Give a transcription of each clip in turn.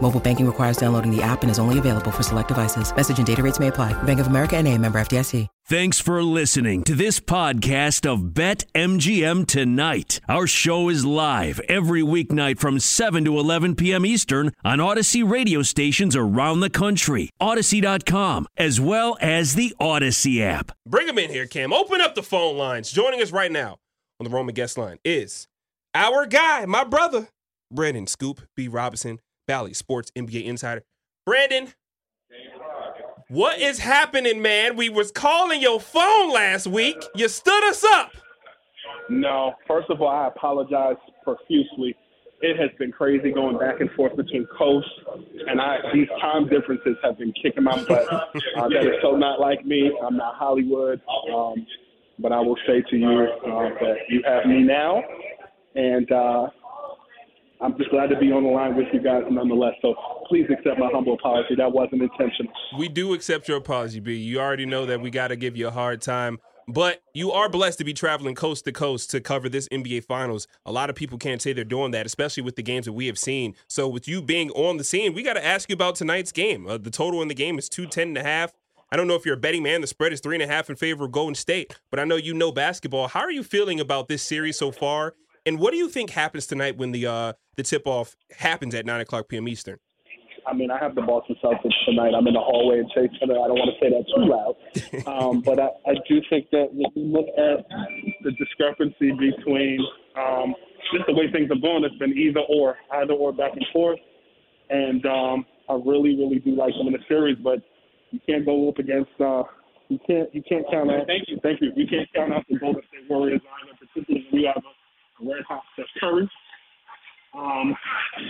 Mobile banking requires downloading the app and is only available for select devices. Message and data rates may apply. Bank of America and a member FDIC. Thanks for listening to this podcast of Bet MGM Tonight. Our show is live every weeknight from 7 to 11 p.m. Eastern on Audacy radio stations around the country, Audacy.com, as well as the Audacy app. Bring him in here, Cam. Open up the phone lines. Joining us right now on the Roman guest line is our guy, my brother, Brandon Scoop B. Robinson, Bally Sports NBA Insider. Brandon, what is happening, man? We was calling your phone last week. You stood us up. No, first of all, I apologize profusely. It has been crazy going back and forth between coasts, and I these time differences have been kicking my butt. Uh, that is so not like me. I'm not Hollywood, um, but I will say to you uh, that you have me now, and uh, I'm just glad to be on the line with you guys nonetheless. So please accept my humble apology. That wasn't intentional. We do accept your apology, B. You already know that we got to give you a hard time. But you are blessed to be traveling coast to coast to cover this NBA Finals. A lot of people can't say they're doing that, especially with the games that we have seen. So with you being on the scene, we got to ask you about tonight's game. Uh, the total in the game is 210 and a half. I don't know if you're a betting man. The spread is three and a half in favor of Golden State, but I know you know basketball. How are you feeling about this series so far? And what do you think happens tonight when the uh, the tip off happens at nine o'clock p.m. Eastern? I mean, I have the Boston Celtics tonight. I'm in the hallway in Chase Center. I don't want to say that too loud, um, but I, I do think that when we look at the discrepancy between um, just the way things are going, it's been either or, either or back and forth. And um, I really, really do like them in the series, but you can't go up against. Uh, you can't. You can't count out. Thank you. Thank you. You can't count out the Golden State Warriors either, particularly we have a, a red hot Steph Curry. Um,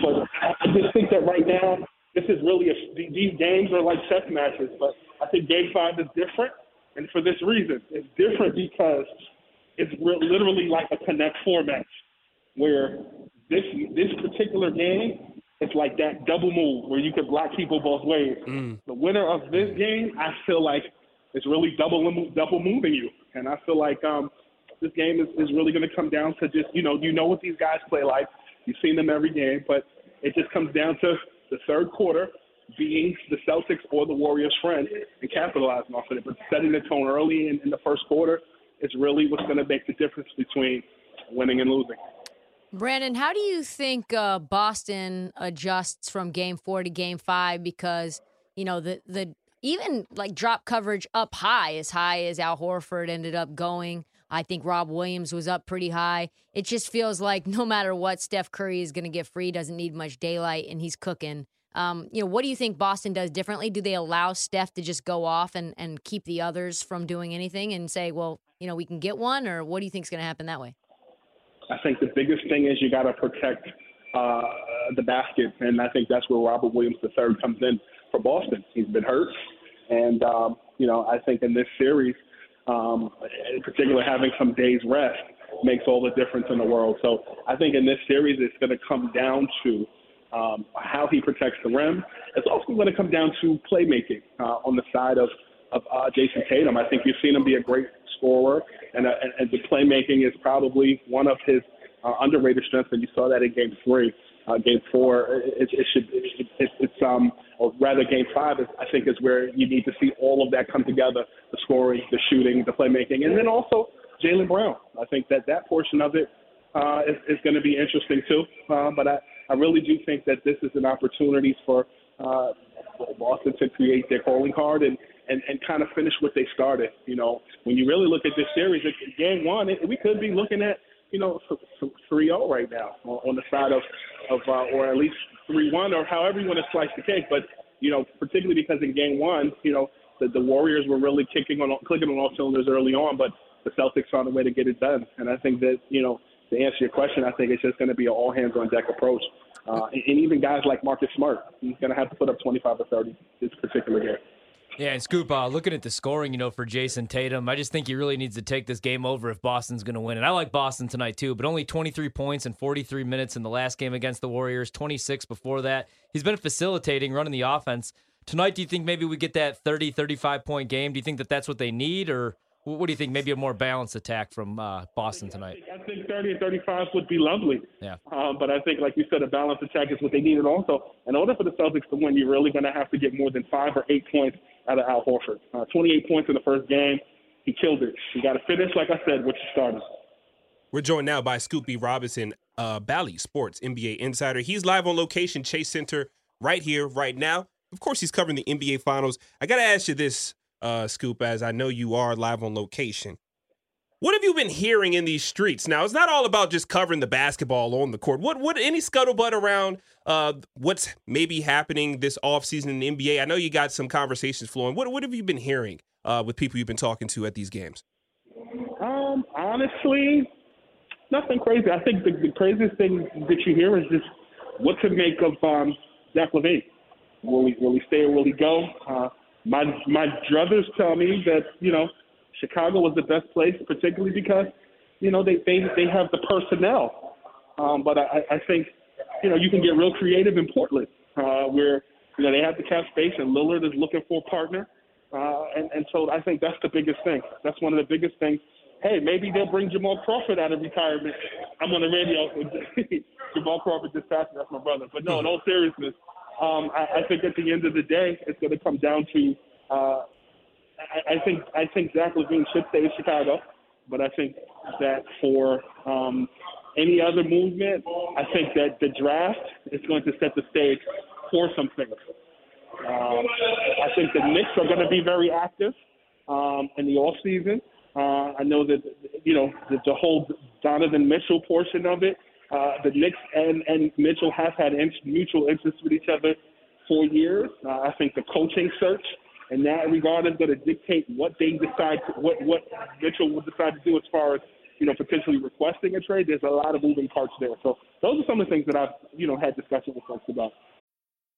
but I just think that right now, this is really a, these games are like chess matches. But I think Game Five is different, and for this reason, it's different because it's re- literally like a Connect Four match, where this this particular game, it's like that double move where you can block people both ways. Mm. The winner of this game, I feel like, is really double double moving you, and I feel like um, this game is, is really going to come down to just you know you know what these guys play like. You've seen them every game, but it just comes down to the third quarter being the Celtics or the Warriors' friend and capitalizing off of it. But setting the tone early in, in the first quarter is really what's going to make the difference between winning and losing. Brandon, how do you think uh, Boston adjusts from game four to game five? Because, you know, the, the even like drop coverage up high, as high as Al Horford ended up going. I think Rob Williams was up pretty high. It just feels like no matter what, Steph Curry is going to get free, doesn't need much daylight, and he's cooking. Um, you know, what do you think Boston does differently? Do they allow Steph to just go off and, and keep the others from doing anything and say, well, you know, we can get one, or what do you think is going to happen that way? I think the biggest thing is you got to protect uh, the basket, and I think that's where Robert Williams III comes in for Boston. He's been hurt, and um, you know I think in this series, um, in particular, having some days rest makes all the difference in the world. So I think in this series, it's going to come down to um, how he protects the rim. It's also going to come down to playmaking uh, on the side of of uh, Jayson Tatum. I think you've seen him be a great scorer, and, uh, and, the playmaking is probably one of his uh, underrated strengths, and you saw that in Game Three. Uh, game four, it, it should it, it, it's um, or rather Game Five, is, I think, is where you need to see all of that come together: the scoring, the shooting, the playmaking, and then also Jaylen Brown. I think that that portion of it uh, is, is going to be interesting too. Uh, but I, I really do think that this is an opportunity for uh, Boston to create their calling card and, and, and kind of finish what they started. You know, when you really look at this series, game one, it, we could be looking at, you know, 3-0 right now on the side of, of uh, or at least 3-1 or however you want to slice the cake. But, you know, particularly because in game one, you know, the, the Warriors were really kicking on, clicking on all cylinders early on, but the Celtics found a way to get it done. And I think that, you know, to answer your question, I think it's just going to be an all hands on deck approach. Uh, and, and even guys like Marcus Smart, he's going to have to put up 25 or 30 this particular game. Yeah, and Scoop, uh, looking at the scoring, you know, for Jayson Tatum, I just think he really needs to take this game over if Boston's going to win. And I like Boston tonight, too, but only 23 points in 43 minutes in the last game against the Warriors, 26 before that. He's been facilitating, running the offense. Tonight, do you think maybe we get that 30, 35 point game? Do you think that that's what they need, or what do you think? Maybe a more balanced attack from uh, Boston tonight. I think 30 and 35 would be lovely. Yeah. Um, but I think, like you said, a balanced attack is what they need. And also, in order for the Celtics to win, you're really going to have to get more than five or eight points out of Al Horford. Uh, 28 points in the first game. He killed it. You got to finish, like I said, what you started. We're joined now by Scoop B Robinson, uh, Bally Sports NBA insider. He's live on location, Chase Center, right here, right now. Of course, he's covering the NBA Finals. I got to ask you this, uh, Scoop, as I know you are live on location. What have you been hearing in these streets? Now, it's not all about just covering the basketball on the court. What, what, any scuttlebutt around uh, what's maybe happening this offseason in the NBA? I know you got some conversations flowing. What, what have you been hearing uh, with people you've been talking to at these games? Um, honestly, nothing crazy. I think the, the craziest thing that you hear is just what to make of um, Zach LaVine. Will he, will he stay or will he go? Uh, my my druthers tell me that you know Chicago was the best place, particularly because you know they they they have the personnel. Um, but I, I think you know you can get real creative in Portland, uh, where you know they have the cap space and Lillard is looking for a partner, uh, and and so I think that's the biggest thing. That's one of the biggest things. Hey, maybe they'll bring Jamal Crawford out of retirement. I'm on the radio. Jamal Crawford just passed. That's my brother. But no, in all seriousness, um, I, I think at the end of the day, it's going to come down to. Uh, I, I think I think Zach LaVine should stay in Chicago, but I think that for um, any other movement, I think that the draft is going to set the stage for some things. Um, I think the Knicks are going to be very active um, in the off season. Uh, I know that you know the, the whole Donovan Mitchell portion of it uh, the Knicks and, and Mitchell have had in, mutual interest with each other for years. Uh, I think the coaching search in that regard is going to dictate what they decide, to, what what Mitchell will decide to do as far as you know potentially requesting a trade. There's a lot of moving parts there. So those are some of the things that I've you know had discussion with folks about.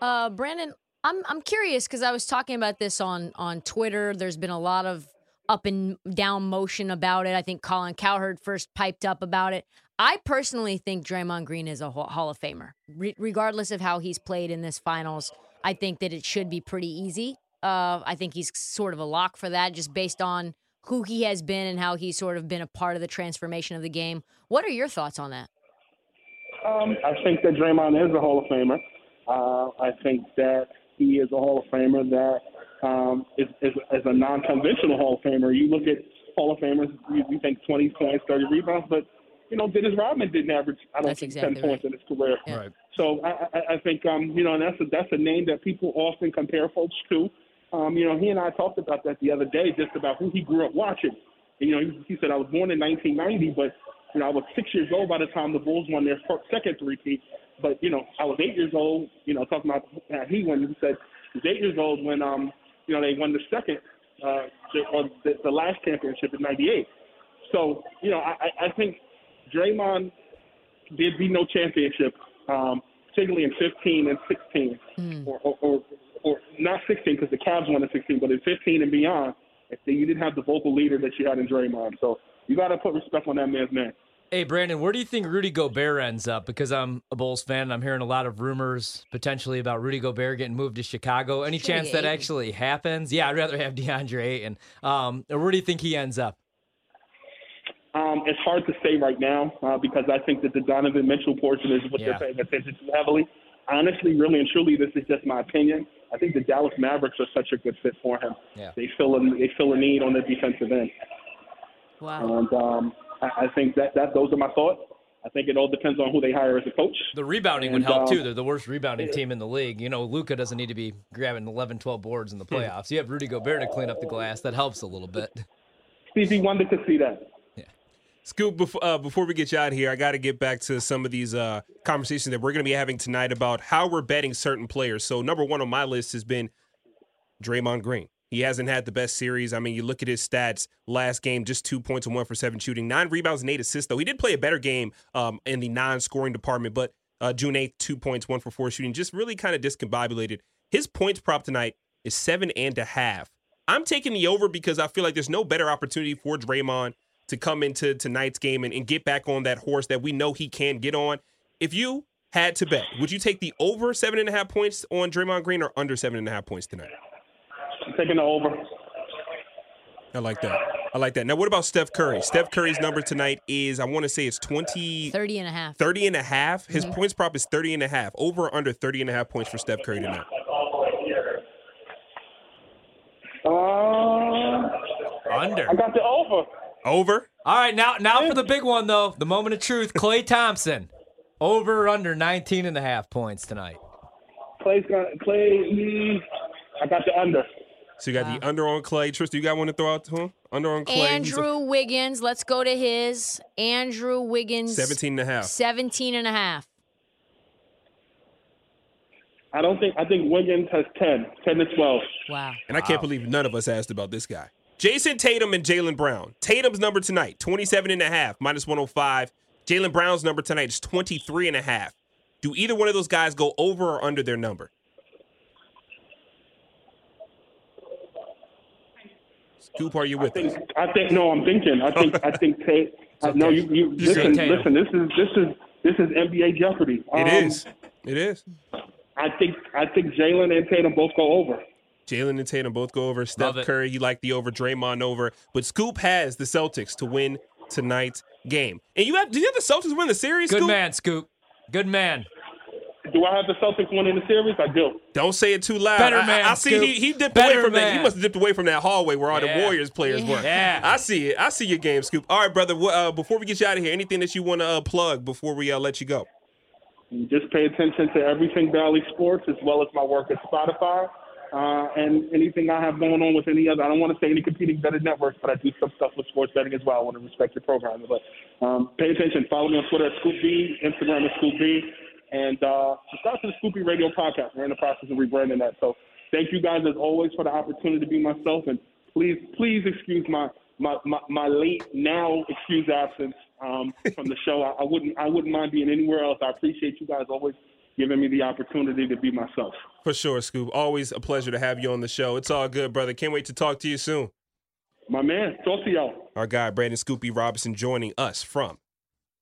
Uh, Brandon, I'm I'm curious because I was talking about this on on Twitter. There's been a lot of up and down motion about it. I think Colin Cowherd first piped up about it. I personally think Draymond Green is a Hall of Famer, Re- regardless of how he's played in this finals. I think that it should be pretty easy. Uh, I think he's sort of a lock for that, just based on who he has been and how he's sort of been a part of the transformation of the game. What are your thoughts on that? Um, I think that Draymond is a Hall of Famer. Uh, I think that he is a Hall of Famer that um, is, is, is a non-conventional Hall of Famer. You look at Hall of Famers, you, you think 20 points, 30 rebounds, but you know Dennis Rodman didn't average I don't that's think exactly 10 right. points in his career. Yeah. Right. So I, I, I think um, you know, and that's a, that's a name that people often compare folks to. Um, you know, he and I talked about that the other day, just about who he grew up watching. And, you know, he, he said I was born in 1990, but you know I was six years old by the time the Bulls won their first, second three-peat. But you know, I was eight years old. You know, talking about uh, he won. He said he was eight years old when um, you know, they won the second, uh, the, or the, the last championship in '98. So you know, I, I think Draymond did be no championship, um, particularly in 15 and 16, Mm. or, or, or, or not 16 because the Cavs won in 16, but in 15 and beyond, if they, you didn't have the vocal leader that you had in Draymond. So you got to put respect on that man's name. Hey, Brandon, where do you think Rudy Gobert ends up? Because I'm a Bulls fan and I'm hearing a lot of rumors potentially about Rudy Gobert getting moved to Chicago. Any chance that actually happens? Yeah, I'd rather have DeAndre Ayton. Um, or where do you think he ends up? Um, it's hard to say right now uh, because I think that the Donovan Mitchell portion is what Yeah. they're paying attention to heavily. Honestly, really and truly, this is just my opinion. I think the Dallas Mavericks are such a good fit for him. Yeah. They fill a they fill a need on the defensive end, Wow. and um, I, I think that that those are my thoughts. I think it all depends on who they hire as a coach. The rebounding would help um, too. They're the worst rebounding team in the league. You know, Luka doesn't need to be grabbing 11, 12 boards in the playoffs. You have Rudy Gobert to clean up the glass. That helps a little bit. Stevie Wonder could see that. Yeah. Scoop, before, uh, before we get you out of here, I got to get back to some of these uh, conversations that we're going to be having tonight about how we're betting certain players. So, number one on my list has been Draymond Green. He hasn't had the best series. I mean, you look at his stats last game, just two points and one for seven shooting, nine rebounds and eight assists, though. He did play a better game um, in the non scoring department, but uh, June 8th, two points, one for four shooting, just really kind of discombobulated. His points prop tonight is seven and a half. I'm taking the over because I feel like there's no better opportunity for Draymond to come into tonight's game and, and get back on that horse that we know he can get on. If you had to bet, would you take the over seven and a half points on Draymond Green or under seven and a half points tonight? I'm taking the over. I like that. I like that. Now, what about Steph Curry? Steph Curry's number tonight is, I want to say it's 20, 30 and a half. 30 and a half. His points prop is 30 and a half. Over or under 30 and a half points for Steph Curry tonight. Uh, Under. I got the over. Over? All right, now now for the big one though, the moment of truth. Klay Thompson, over or under 19 and a half points tonight. Klay's got Klay. Mm, I got the under. So you got the under on Klay. Tristan, you got one to throw out to him? Under on Klay. He's a- Andrew Wiggins. Let's go to his. Andrew Wiggins. 17 and a half. 17 and a half. I don't think. I think Wiggins has 10, 10 to 12. Wow. And I can't believe none of us asked about this guy. Jayson Tatum and Jaylen Brown. Tatum's number tonight, 27 and a half, minus 105. Jaylen Brown's number tonight is 23 and a half. Do either one of those guys go over or under their number? Scoop, are you I with think. us? I think. No, I'm thinking. I think. I think. Tate. I No, you. You You listen. Tatum. Listen. This is. This is. This is NBA Jeopardy. It Um, is. It is. I think. I think Jaylen and Tatum both go over. Jaylen and Tatum both go over. Steph Curry, you like the over. Draymond over. But Scoop has the Celtics to win tonight's game. And you have, do you have the Celtics win the series, Good Scoop? man, Scoop. Good man. Do I have the Celtics winning the series? I do. Don't say it too loud. Better I- I- man, I, see he, he dipped Better away from that. He must have dipped away from that hallway where all Yeah. the Warriors players were. Yeah. I see it. I see your game, Scoop. All right, brother. Uh, before we get you out of here, anything that you want to uh, plug before we uh, let you go? Just pay attention to everything Bally Sports as well as my work at Spotify. Uh, and anything I have going on with any other, I don't want to say any competing betting networks, but I do some stuff with sports betting as well. I want to respect your programming. But um, pay attention. Follow me on Twitter at Scoop B, Instagram at Scoop B, and uh, subscribe to the Scoop B Radio podcast. We're in the process of rebranding that. So thank you guys as always for the opportunity to be myself. And please, please excuse my my, my, my late now excuse absence um, from the show. I, I wouldn't I wouldn't mind being anywhere else. I appreciate you guys always giving me the opportunity to be myself. For sure, Scoop. Always a pleasure to have you on the show. It's all good, brother. Can't wait to talk to you soon. My man, talk to y'all. Our guy, Brandon Scoop B Robinson, joining us from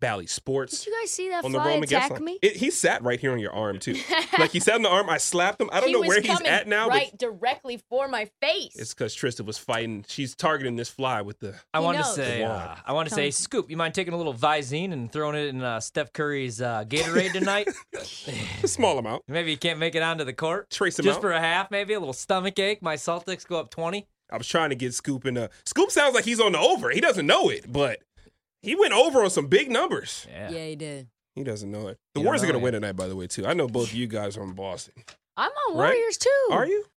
Bally Sports. Did you guys see that on the fly Roman guest attack me? It, he sat right here on your arm too. like he sat on the arm. I slapped him. I don't he know where he's at now, right but directly for my face. it's because Trista was fighting. She's targeting this fly with the. I want to say, uh. I want to say, Scoop, you mind taking a little Visine and throwing it in uh, Steph Curry's uh, Gatorade tonight? a small amount. maybe you can't make it onto the court. Trace him Just out. for a half, maybe a little stomach ache. My Celtics go up 20. I was trying to get Scoop in. Uh, Scoop sounds like he's on the over. He doesn't know it, but he went over on some big numbers. Yeah. yeah, he did. He doesn't know it. The Warriors are going to win tonight, by the way, too. I know both of you guys are in Boston. I'm on Right? Warriors too. Are you?